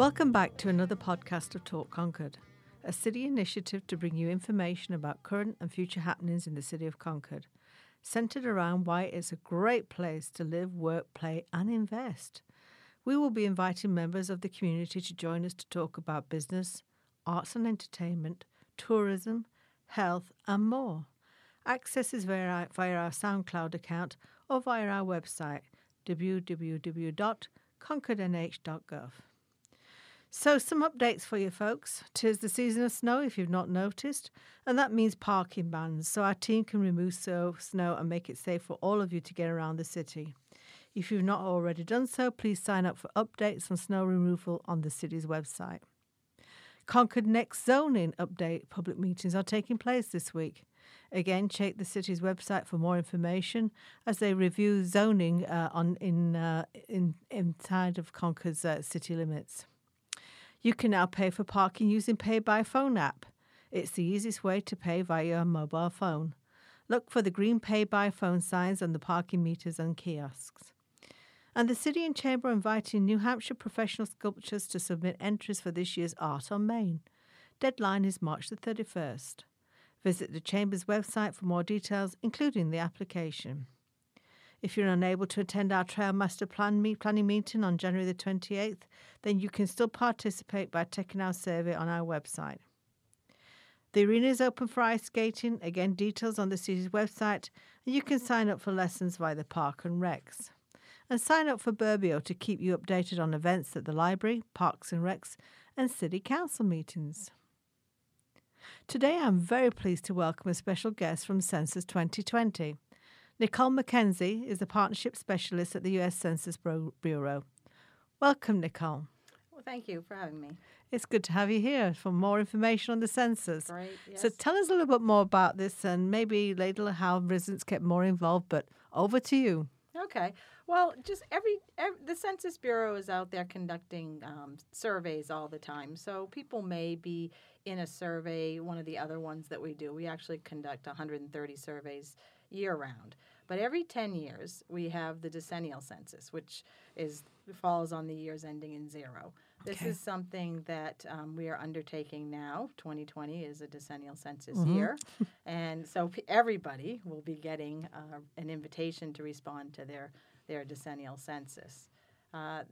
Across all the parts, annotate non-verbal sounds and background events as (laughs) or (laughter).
Welcome back to another podcast of Talk Concord, a city initiative to bring you information about current and future happenings in the city of Concord, centered around why it's a great place to live, work, play, and invest. We will be inviting members of the community to join us to talk about business, arts and entertainment, tourism, health, and more. Access is via via our SoundCloud account or via our website www.concordnh.gov. So, some updates for you folks. Tis the season of snow, if you've not noticed, and that means parking bans, so our team can remove snow and make it safe for all of you to get around the city. If you've not already done so, please sign up for updates on snow removal on the city's website. Concord Next zoning update public meetings are taking place this week. Again, check the city's website for more information as they review zoning uh, on in, uh, in inside of Concord's uh, city limits. You can now pay for parking using Pay by Phone app. It's the easiest way to pay via your mobile phone. Look for the green Pay by Phone signs on the parking meters and kiosks. And the City and Chamber are inviting New Hampshire professional sculptors to submit entries for this year's Art on Main. Deadline is March the 31st. Visit the Chamber's website for more details, including the application. If you're unable to attend our Trail Master Plan meet, planning meeting on January the 28th, then you can still participate by taking our survey on our website. The arena is open for ice skating. Again, details on the city's website, and you can sign up for lessons via the Park and Recs. And sign up for Burbio to keep you updated on events at the library, Parks and Recs, and City Council meetings. Today, I'm very pleased to welcome a special guest from Census 2020. Nicole McKenzie is a Partnership Specialist at the U.S. Census Bureau. Welcome, Nicole. Well, thank you for having me. It's good to have you here for more information on the census. Yes. So tell us a little bit more about this and maybe later how residents get more involved, but over to you. Okay. Well, just every, every the Census Bureau is out there conducting um, surveys all the time. So people may be in a survey, one of the other ones that we do. We actually conduct 130 surveys year round. But every 10 years, we have the decennial census, which is falls on the years ending in zero. This Okay. is something that um, we are undertaking now. 2020 is a decennial census Mhm. year. and so p- everybody will be getting uh, an invitation to respond to their, their decennial census. Uh,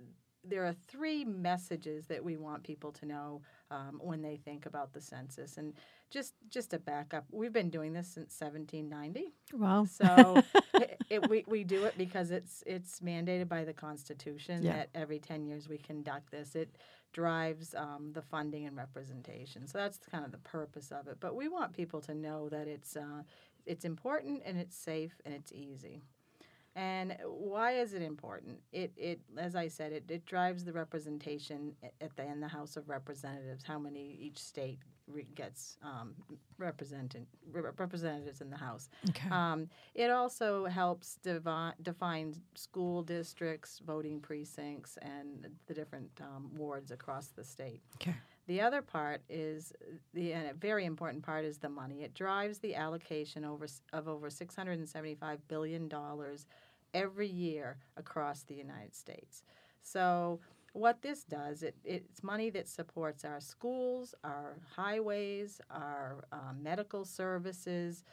there are three messages that we want people to know um, when they think about the census. And just just to back up, we've been doing this since 1790. Wow. So (laughs) it, it, we, we do it because it's it's mandated by the Constitution Yeah. that every 10 years we conduct this. It drives um, the funding and representation. So that's kind of the purpose of it. But we want people to know that it's uh, it's important and it's safe and it's easy. And why is it important? It, it as I said, it, it drives the representation at the in the House of Representatives. How many each state re- gets um, represented re- representatives in the House. Okay. Um, it also helps devi- define school districts, voting precincts, and the different um, wards across the state. okay. The other part is the and a very important part is the money. It drives the allocation over of over 675 billion dollars every year across the United States. So what this does, it, it's money that supports our schools, our highways, our um, medical services.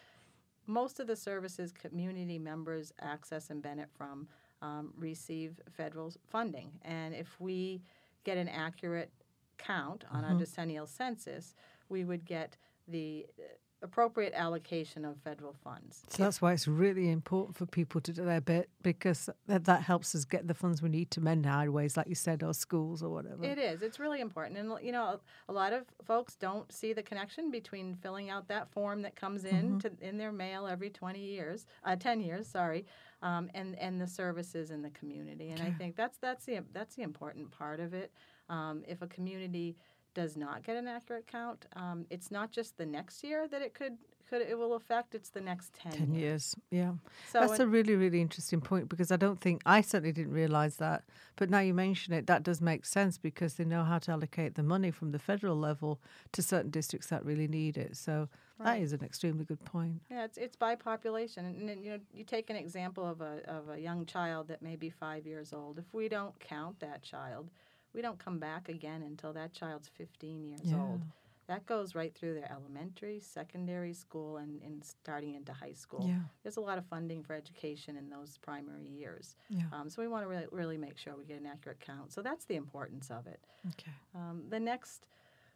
Most of the services community members access and benefit from um, receive federal funding. And if we get an accurate count on our Mhm. decennial census, we would get the uh, appropriate allocation of federal funds. So that's why it's really important for people to do their bit because that, that helps us get the funds we need to mend highways, like you said, or schools or whatever. It is. It's really important. And, you know, a lot of folks don't see the connection between filling out that form that comes in to, in their mail every 20 years, uh, 10 years, sorry, um, and, and the services in the community. And I think that's, that's, the, that's the important part of it. Um, if a community does not get an accurate count, um, it's not just the next year that it could, could it will affect, it's the next 10, 10 years, yeah. So That's a really, really interesting point because I don't think, I certainly didn't realise that. But now you mention it, that does make sense because they know how to allocate the money from the federal level to certain districts that really need it. So that Right. is an extremely good point. Yeah, it's it's by population, and, then you know you take an example of a of a young child that may be five years old. If we don't count that child, we don't come back again until that child's 15 years Yeah. old. That goes right through their elementary, secondary school, and, and starting into high school. Yeah. There's a lot of funding for education in those primary years. Yeah. Um, so we want to really, really make sure we get an accurate count. So that's the importance of it. Okay. Um, the next,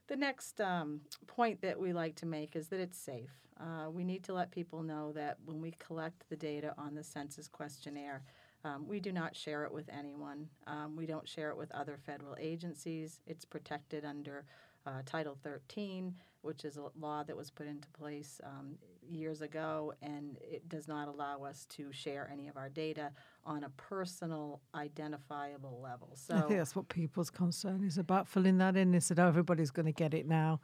the next um, point that we like to make is that it's safe. Uh, we need to let people know that when we collect the data on the census questionnaire, um, we do not share it with anyone. Um, we don't share it with other federal agencies. It's protected under uh, Title 13, which is a law that was put into place um, years ago, and it does not allow us to share any of our data on a personal, identifiable level. So I think that's what people's concern is about filling that in. They said, oh, everybody's going to get it now.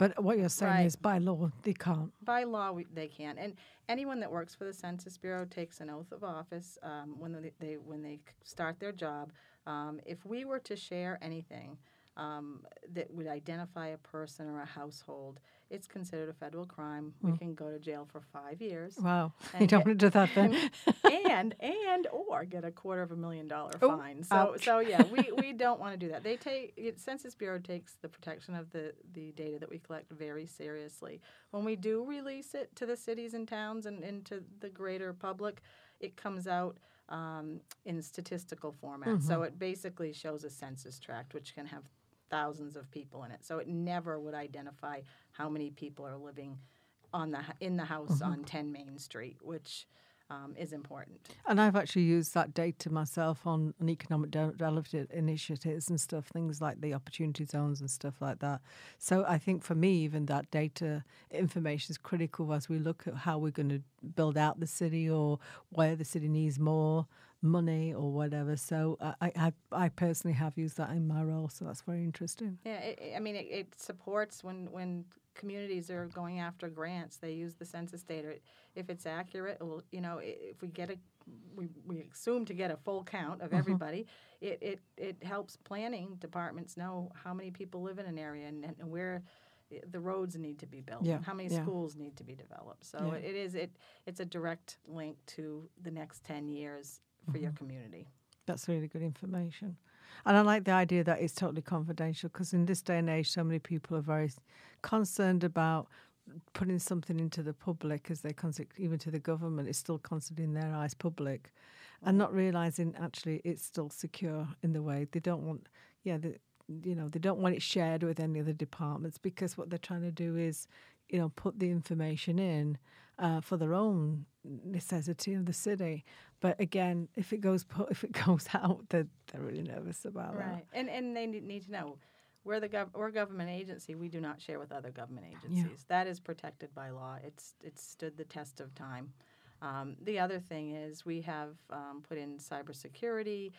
But what you're saying Right. is by law, they can't. by law we, they can and anyone that works for the census bureau takes an oath of office um, when they, they when they start their job um, if we were to share anything um, that would identify a person or a household it's considered a federal crime we can go to jail for five years Wow. (laughs) you don't get- want to do that then. (laughs) (laughs) and and or get a quarter of a million dollar Oh, fine. So ouch. so yeah, we, we (laughs) don't want to do that. They take it, Census Bureau takes the protection of the the data that we collect very seriously. When we do release it to the cities and towns and into the greater public, it comes out um, in statistical format. So it basically shows a census tract, which can have thousands of people in it. So it never would identify how many people are living on the in the house on 10 Main Street, which um, is important. And I've actually used that data myself on, on economic de- development initiatives and stuff, things like the opportunity zones and stuff like that. So I think for me, even that data information is critical as we look at how we're going to build out the city or where the city needs more money or whatever. So I, I, I personally have used that in my role, so that's very interesting. Yeah, it- I mean, it, it supports when when communities are going after grants, they use the census data. If it's accurate, it will, you know, if we get a, we, we assume to get a full count of everybody, it, it, it helps planning departments know how many people live in an area and, and where the roads need to be built, Yeah, and how many yeah. schools need to be developed. So Yeah. it is it it's a direct link to the next ten years for Mm-hmm. your community. That's really good information. And I like the idea that it's totally confidential because in this day and age, so many people are very concerned about putting something into the public as they even to the government, is still considered in their eyes public and not realizing actually it's still secure in the way they don't want, yeah, you know, they don't want it shared with any other departments because what they're trying to do is, you know, put the information in uh, for their own necessity of the city. But again, if it goes pu- (laughs) if it goes out, they're, they're really nervous about that. Right, and and they need to know we're the gov- we're a government agency. We do not share with other government agencies. That is protected by law. It's it's stood the test of time. Um, the other thing is we have um, put in cybersecurity,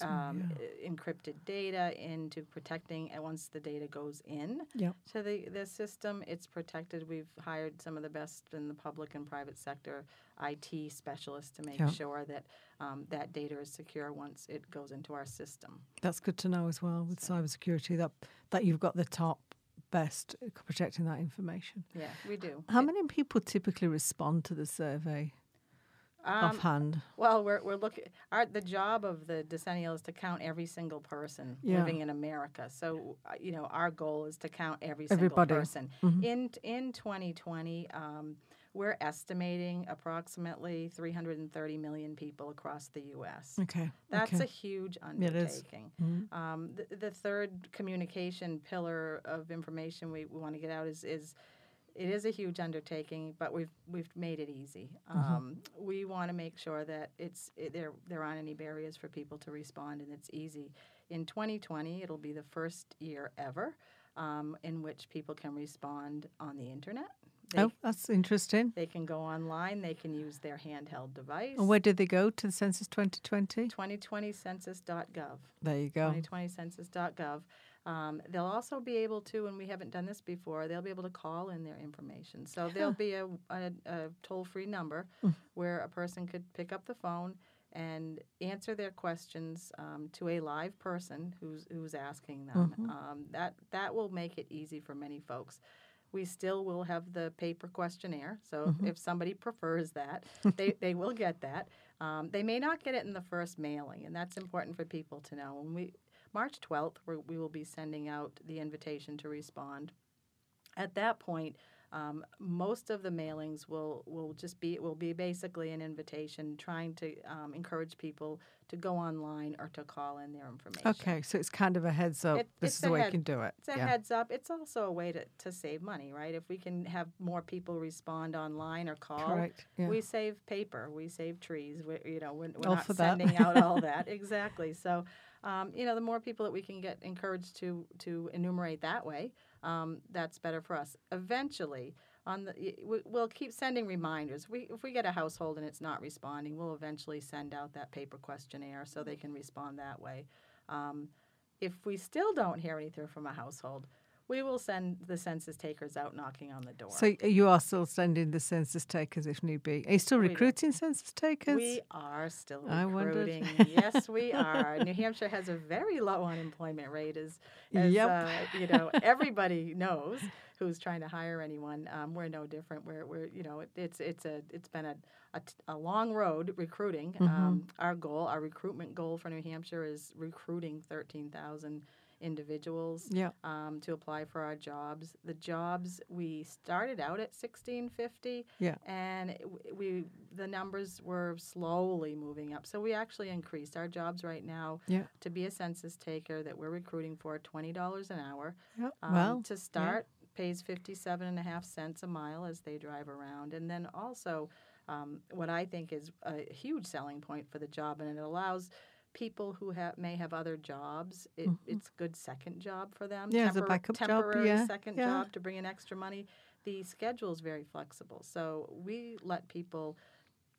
um, yeah. encrypted data into protecting. And once the data goes in Yep. to the the system, it's protected. We've hired some of the best in the public and private sector IT specialists to make Yeah. sure that um, that data is secure once it goes into our system. That's good to know as well with cybersecurity that that you've got the top best protecting that information. Yeah, we do. How many people typically respond to the survey Um, offhand? Well, we're, we're looking. Our the job of the decennial is to count every single person Yeah. living in America. So, uh, you know, our goal is to count every single Everybody. person. Mhm. In in 2020, um, we're estimating approximately 330 million people across the U.S. Okay. That's okay. a huge it is. undertaking. Mhm. Um, the, the third communication pillar of information we, we want to get out is, is it is a huge undertaking, but we've we've made it easy. Um, we want to make sure that it's it, there there aren't any barriers for people to respond, and it's easy. In 2020, it'll be the first year ever um, in which people can respond on the internet. They, Oh, that's interesting. they can go online. They can use their handheld device. And where did they go to the census 2020? 2020census.gov. There you go. 2020census.gov. Um, they'll also be able to, and we haven't done this before, they'll be able to call in their information. So there'll be a, a, a toll free number Mm. where a person could pick up the phone and answer their questions um, to a live person who's, who's asking them. Mhm. Um, that, that will make it easy for many folks. We still will have the paper questionnaire, so Mhm. if, if somebody prefers that, (laughs) they, they will get that. Um, they may not get it in the first mailing, and that's important for people to know. When we, March 12th, we we will be sending out the invitation to respond. At that point, um, most of the mailings will, will just be will be basically an invitation trying to um, encourage people to go online or to call in their information. Okay, so it's kind of a heads up. It- this is the a way you can do it. It's a yeah. heads up. It's also a way to, to save money, right? If we can have more people respond online or call, Correct. Yeah. we save paper, we save trees. We, you know, we're, we're not sending out all (laughs) that exactly. So, um, you know, the more people that we can get encouraged to to enumerate that way, um, that's better for us. Eventually, on the we, we'll keep sending reminders. We if we get a household and it's not responding, we'll eventually send out that paper questionnaire so they can respond that way. Um, if we still don't hear anything from a household, we will send the census takers out knocking on the door. So you are still sending the census takers if need be. Are you still recruiting census takers? We are still recruiting. yes, we are. New Hampshire has a very low unemployment rate, as, as Yep. uh, you know, everybody knows who's trying to hire anyone. Um, we're no different. We're, we're you know, it, it's it's a it's been a, a, t- a long road recruiting. Mm-hmm. Um, our goal, our recruitment goal for New Hampshire is recruiting thirteen thousand individuals yeah. um, to apply for our jobs. The jobs we started out at sixteen fifty, Yeah. and we the numbers were slowly moving up. So we actually increased our jobs right now Yeah. to be a census taker that we're recruiting for twenty dollars an hour. Yeah. Um, well, to start, pays fifty-seven and a half cents a mile as they drive around, and then also um, what I think is a huge selling point for the job, and it allows people who have may have other jobs. It, It's a good second job for them. Mm-hmm. Yeah, as a tempor- backup job, temporary yeah, second yeah. job to bring in extra money. The schedule is very flexible, so we let people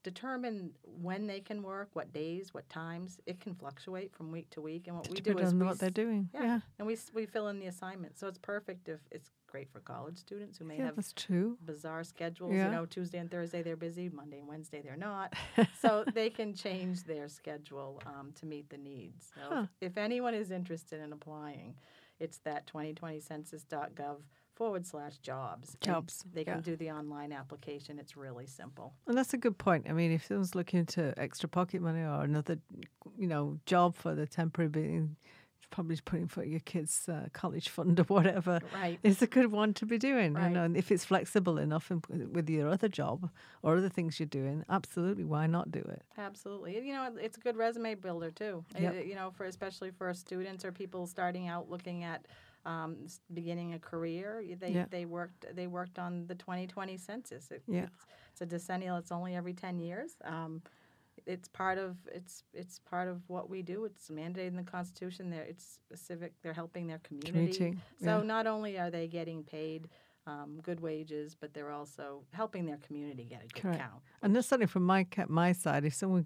determine when they can work, what days, what times. It can fluctuate from week to week, and what we do is on we what they're doing. yeah. Yeah. and we we fill in the assignments. So it's perfect if it's great for college students who may Yeah, have that's true. bizarre schedules. Yeah. You know, Tuesday and Thursday they're busy, Monday and Wednesday they're not. (laughs) so they can change their schedule um, to meet the needs. So Huh. if, if anyone is interested in applying, it's that 2020census.gov forward slash jobs. and Jobs, They can yeah. do the online application. It's really simple. And that's a good point. I mean, if someone's looking to extra pocket money or another, you know, job for the temporary being, probably putting for your kids' uh, college fund or whatever, Right. it's a good one to be doing. Right. You know, and if it's flexible enough and with your other job or other things you're doing, absolutely, why not do it? Absolutely. You know, it's a good resume builder too. Yep. You know, for especially for students or people starting out looking at um, beginning a career. They Yeah. they worked they worked on the 2020 census. It, Yeah. it's, it's a decennial. It's only every 10 years. Um, it's part of it's it's part of what we do. It's mandated in the Constitution. There, it's a civic. They're helping their community. Commuting, So yeah. not only are they getting paid um, good wages, but they're also helping their community get a good Correct. count. And that's certainly from my my side. If someone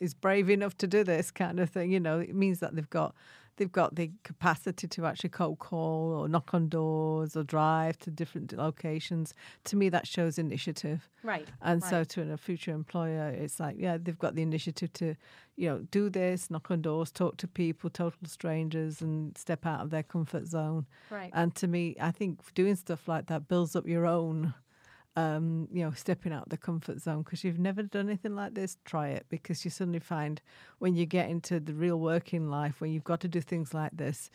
is brave enough to do this kind of thing, you know, it means that they've got they've got the capacity to actually cold call or knock on doors or drive to different locations. To me, that shows initiative. Right. And right. so, to a future employer, it's like, yeah, they've got the initiative to, you know, do this, knock on doors, talk to people, total strangers, and step out of their comfort zone. Right. And to me, I think doing stuff like that builds up your own, um, you know, stepping out the comfort zone. Because you've never done anything like this, try it. Because you suddenly find when you get into the real working life, when you've got to do things like this,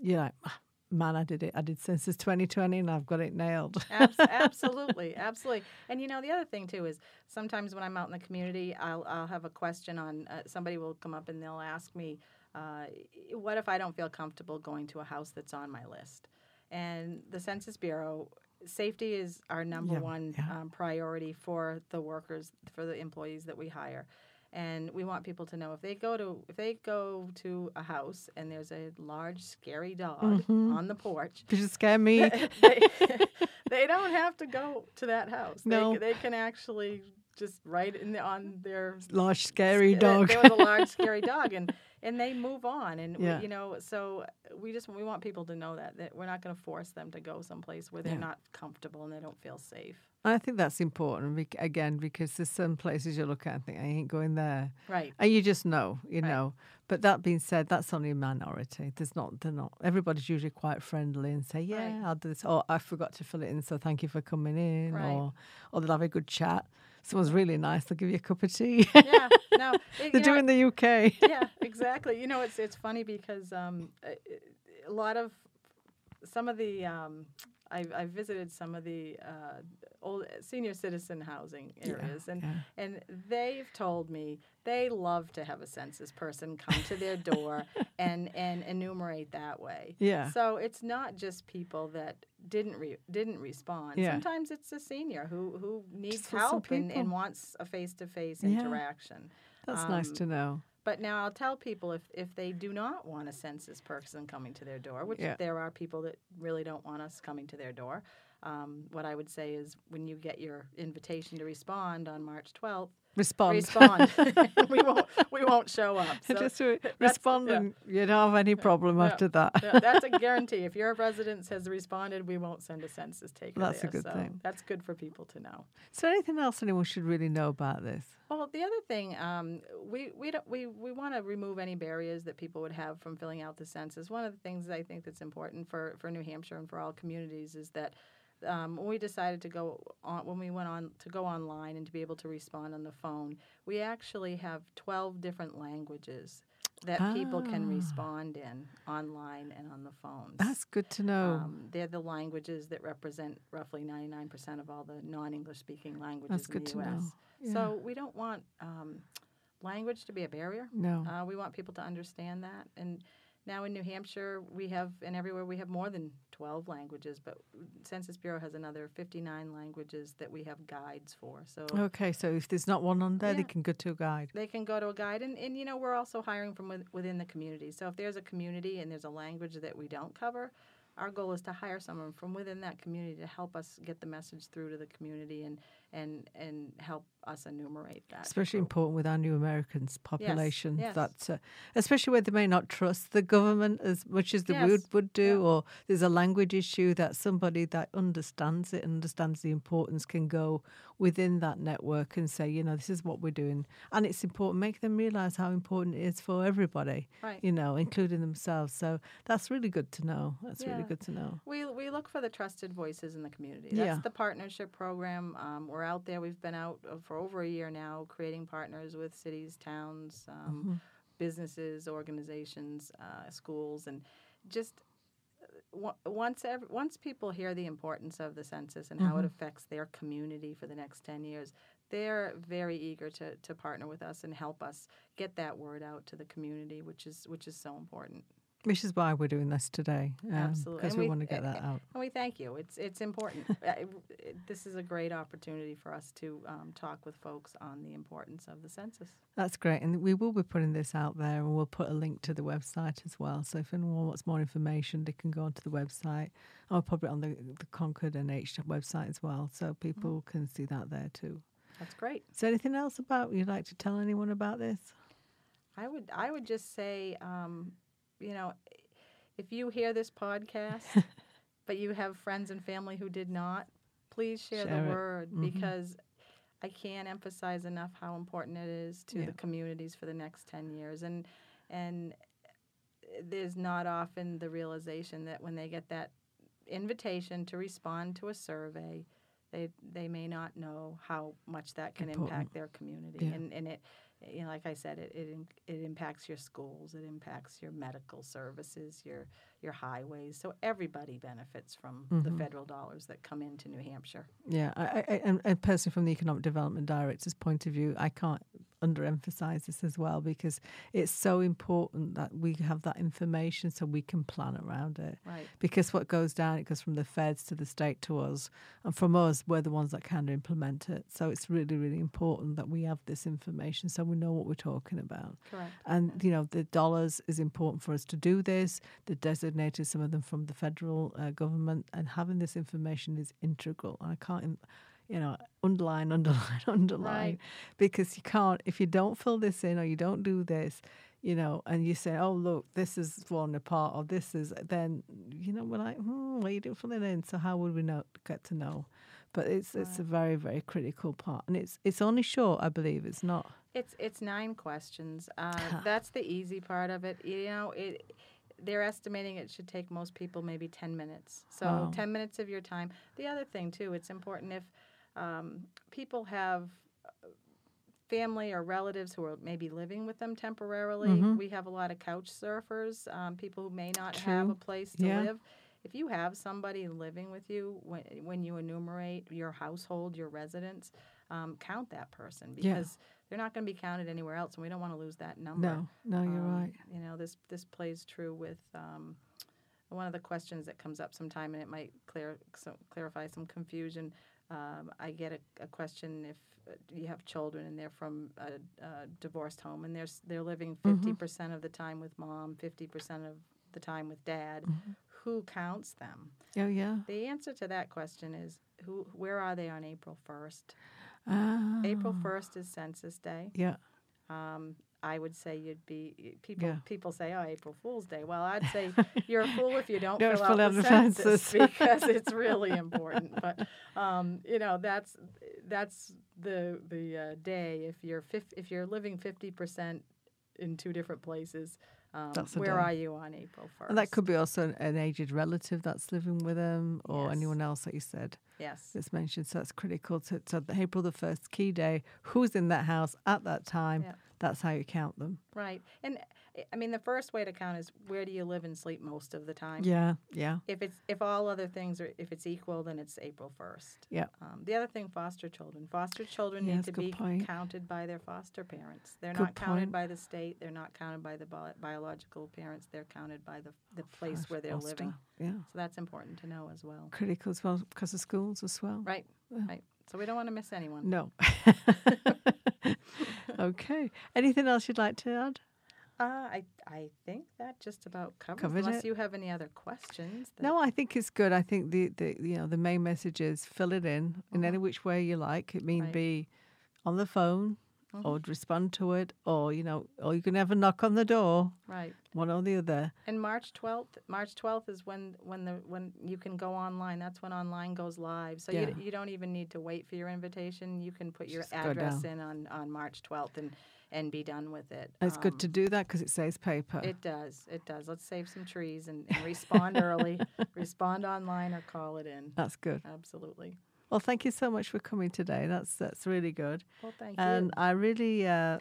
you're like, "Ah, man, I did it. I did Census 2020 and I've got it nailed. (laughs) (laughs) Absolutely, absolutely. And you know, the other thing too is sometimes when I'm out in the community, I'll I'll have a question on uh, somebody will come up and they'll ask me, uh, "What if I don't feel comfortable going to a house that's on my list?" And the Census Bureau, safety is our number Yeah, one yeah. Um, priority for the workers, for the employees that we hire. And we want people to know if they go to if they go to a house and there's a large scary dog Mm-hmm. on the porch, would scare me. (laughs) they, (laughs) they don't have to go to that house. No. They, they can actually just write in the, on their Large, scary uh, dog. There was a large scary (laughs) dog, and and they move on, and Yeah. we, you know, so we just we want people to know that that we're not going to force them to go someplace where they're Yeah. not comfortable and they don't feel safe. I think that's important again because there's some places you look at and think I ain't going there, Right. and you just know, you Right. know. But that being said, that's only a minority. There's not, they're not. Everybody's usually quite friendly and say, "Yeah, Right. I'll do this," or "I forgot to fill it in, so thank you for coming in," Right. or or they'll have a good chat. Someone's really nice, they'll give you a cup of tea. yeah, no, (laughs) it- they do know, in the UK. (laughs) yeah, exactly. You know, it's it's funny because um, a, a lot of some of the um, I I visited some of the uh, old senior citizen housing Yeah, areas, and yeah. and they've told me they love to have a census person come to their door (laughs) and and enumerate that way. Yeah. So it's not just people that didn't re- didn't respond. Yeah. Sometimes it's a senior who who needs help and, and wants a face to face interaction. That's nice um, to know. But now I'll tell people if, if they do not want a census person coming to their door, which Yeah. there are people that really don't want us coming to their door, um, what I would say is when you get your invitation to respond on March 12th, Respond. respond. (laughs) (laughs) we won't we won't show up. (laughs) So Just respond yeah. and you don't have any problem Yeah. after that. Yeah, that's a guarantee. If your residence has responded, we won't send a census taker That's a good so thing. That's good for people to know. There anything else anyone should really know about this? Well, the other thing, um, we we don't we, we want to remove any barriers that people would have from filling out the census. One of the things I think that's important for, for New Hampshire and for all communities is that um, when we decided to go on, when we went on to go online and to be able to respond on the phone, we actually have twelve different languages that people can Ah. respond in online and on the phones. That's good to know. Um, they're the languages that represent roughly 99% of all the non-English speaking languages That's in good the to U.S. know. Yeah. So we don't want um, language to be a barrier. no. Uh, we want people to understand that. And now in New Hampshire, we have, and everywhere we have more than 12 languages, but Census Bureau has another 59 languages that we have guides for. So okay, so if there's not one on there, they can go to a guide. they can go to a guide and, and you know we're also hiring from within the community so if there's a community and there's a language that we don't cover our goal is to hire someone from within that community to help us get the message through to the community and and and help us enumerate that Especially group. important with our new Americans population. yes. That, uh, especially where they may not trust the government as much as the Yes, would would do, yeah. or there's a language issue that somebody that understands it, understands the importance, can go within that network and say, you know, this is what we're doing, and it's important. Make them realize how important it is for everybody, right you know, including themselves. So that's really good to know. That's really good to know. We, we look for the trusted voices in the community. Yeah. That's the partnership program. Um, we're out there. We've been out uh, for over a year now, creating partners with cities, towns, um, Mm-hmm. businesses, organizations, uh, schools, and just uh, once ev- once people hear the importance of the census and how it affects their community for the next ten years, they're very eager to, to partner with us and help us get that word out to the community, which is which is so important. Which is why we're doing this today, Absolutely. because we, we- want to get eh, that out. And we thank you. It's it's important. (laughs) Uh, this is a great opportunity for us to um, talk with folks on the importance of the census. That's great. And we will be putting this out there and we'll put a link to the website as well. So if anyone wants more information, they can go onto the website. I'll put it on the, the Concord NH website as well. So people can see that there too. That's great. So anything else about you'd like to tell anyone about this? I would I would just say, um, you know, if you hear this podcast, (laughs) but you have friends and family who did not, please share, Share the it. word Mhm. because I can't emphasize enough how important it is to Yeah. the communities for the next ten years, and and there's not often the realization that when they get that invitation to respond to a survey, they they may not know how much that can Important. impact their community, Yeah. and and it you know, like I said, it, it it impacts your schools, it impacts your medical services, your your highways. So everybody benefits from the Mhm. federal dollars that come into New Hampshire. Yeah, I, I, I- and, and personally, from the economic development director's point of view, I can't underemphasize this as well because it's so important that we have that information so we can plan around it. Right. Because what goes down, it goes from the feds to the state to us, and from us, we're the ones that can implement it. So it's really, really important that we have this information so we know what we're talking about. Correct. And you know, the dollars is important for us to do this. The designated some of them from the federal uh, government, and having this information is integral. And I can't, im- you know, underline, (laughs) underline, underline, Right. because you can't if you don't fill this in or you don't do this. You know, and you say, "Oh, look, this is falling apart," or "This is," then you know we're like, "Hmm, well, you didn't fill it in, so how would we know get to know?" But it's it's a very very critical part, and it's it's only short, I believe. It's not. It's it's nine questions. Uh, that's the easy part of it. You know, it. They're estimating it should take most people maybe ten minutes. So Wow. ten minutes of your time. The other thing too, it's important if um, people have family or relatives who are maybe living with them temporarily. Mhm. We have a lot of couch surfers, um, people who may not have a place to Yeah. live. If you have somebody living with you, when, when you enumerate your household, your residents, um, count that person Yeah. because they're not going to be counted anywhere else, and we don't want to lose that number. No, no, you're Um, right. You know, this this plays true with um, one of the questions that comes up sometime, and it might clear so clarify some confusion. Um, I get a, a question if uh, you have children and they're from a, a divorced home and they're they're living Mm-hmm. 50 percent of the time with mom, fifty percent of the time with dad. Mm-hmm. Who counts them? Oh, yeah. The answer to that question is who. Where are they on April first? Ah, April first is Census Day. Yeah. Um, I would say you'd be people. Yeah. People say, "Oh, April Fool's Day." Well, I'd say (laughs) you're a fool if you don't Don't fill fill out the the census census. (laughs) because it's really important. But um, you know, that's that's the the uh, day. If you're fif- if you're living fifty percent in two different places, um, where day. are you on April first? And that could be also an, an aged relative that's living with them or Yes. anyone else that you said yes, that's mentioned. So that's critical. To, so the April the 1st, key day, who's in that house at that time, Yeah. That's how you count them. right. And I- I mean, the first way to count is where do you live and sleep most of the time. Yeah, yeah, If it's if all other things are if it's equal, then it's April first. yeah. Um, the other thing, foster children. Foster children Yeah, need to be point. counted by their foster parents. They're Good not counted point. by the state. They're not counted by the bi- biological parents. They're counted by the the place First where they're living. Yeah. So that's important to know as well. Critical as well because of schools as well. Right, right. So we don't want to miss anyone. No. (laughs) (laughs) okay. Anything else you'd like to add? Uh, I I think that just about covers. Covered unless it. you have any other questions. that- No, I think it's good. I think the, the you know the main message is fill it in in any which way you like. It mean Right. be on the phone or respond to it, or you know, or you can have a knock on the door, Right. one or the other. And March twelfth, March twelfth is when when the when you can go online. That's when online goes live. So Yeah. you, you don't even need to wait for your invitation. You can put your Just address in on, on March twelfth and and be done with it. It's good Um, to do that because it saves paper. It does. It does. Let's save some trees and, and respond early. (laughs) respond online or call it in. That's good. Absolutely. Well, thank you so much for coming today. That's that's really good. Well, thank and you. I really, uh,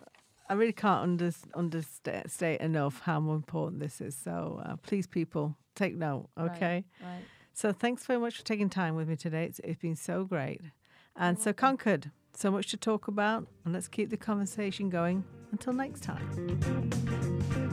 I really can't under, understate state enough how important this is. So uh, please, people, take note. Okay. Right. So thanks very much for taking time with me today. It's, it's been so great. And so Concord, so much to talk about, and let's keep the conversation going. Until next time.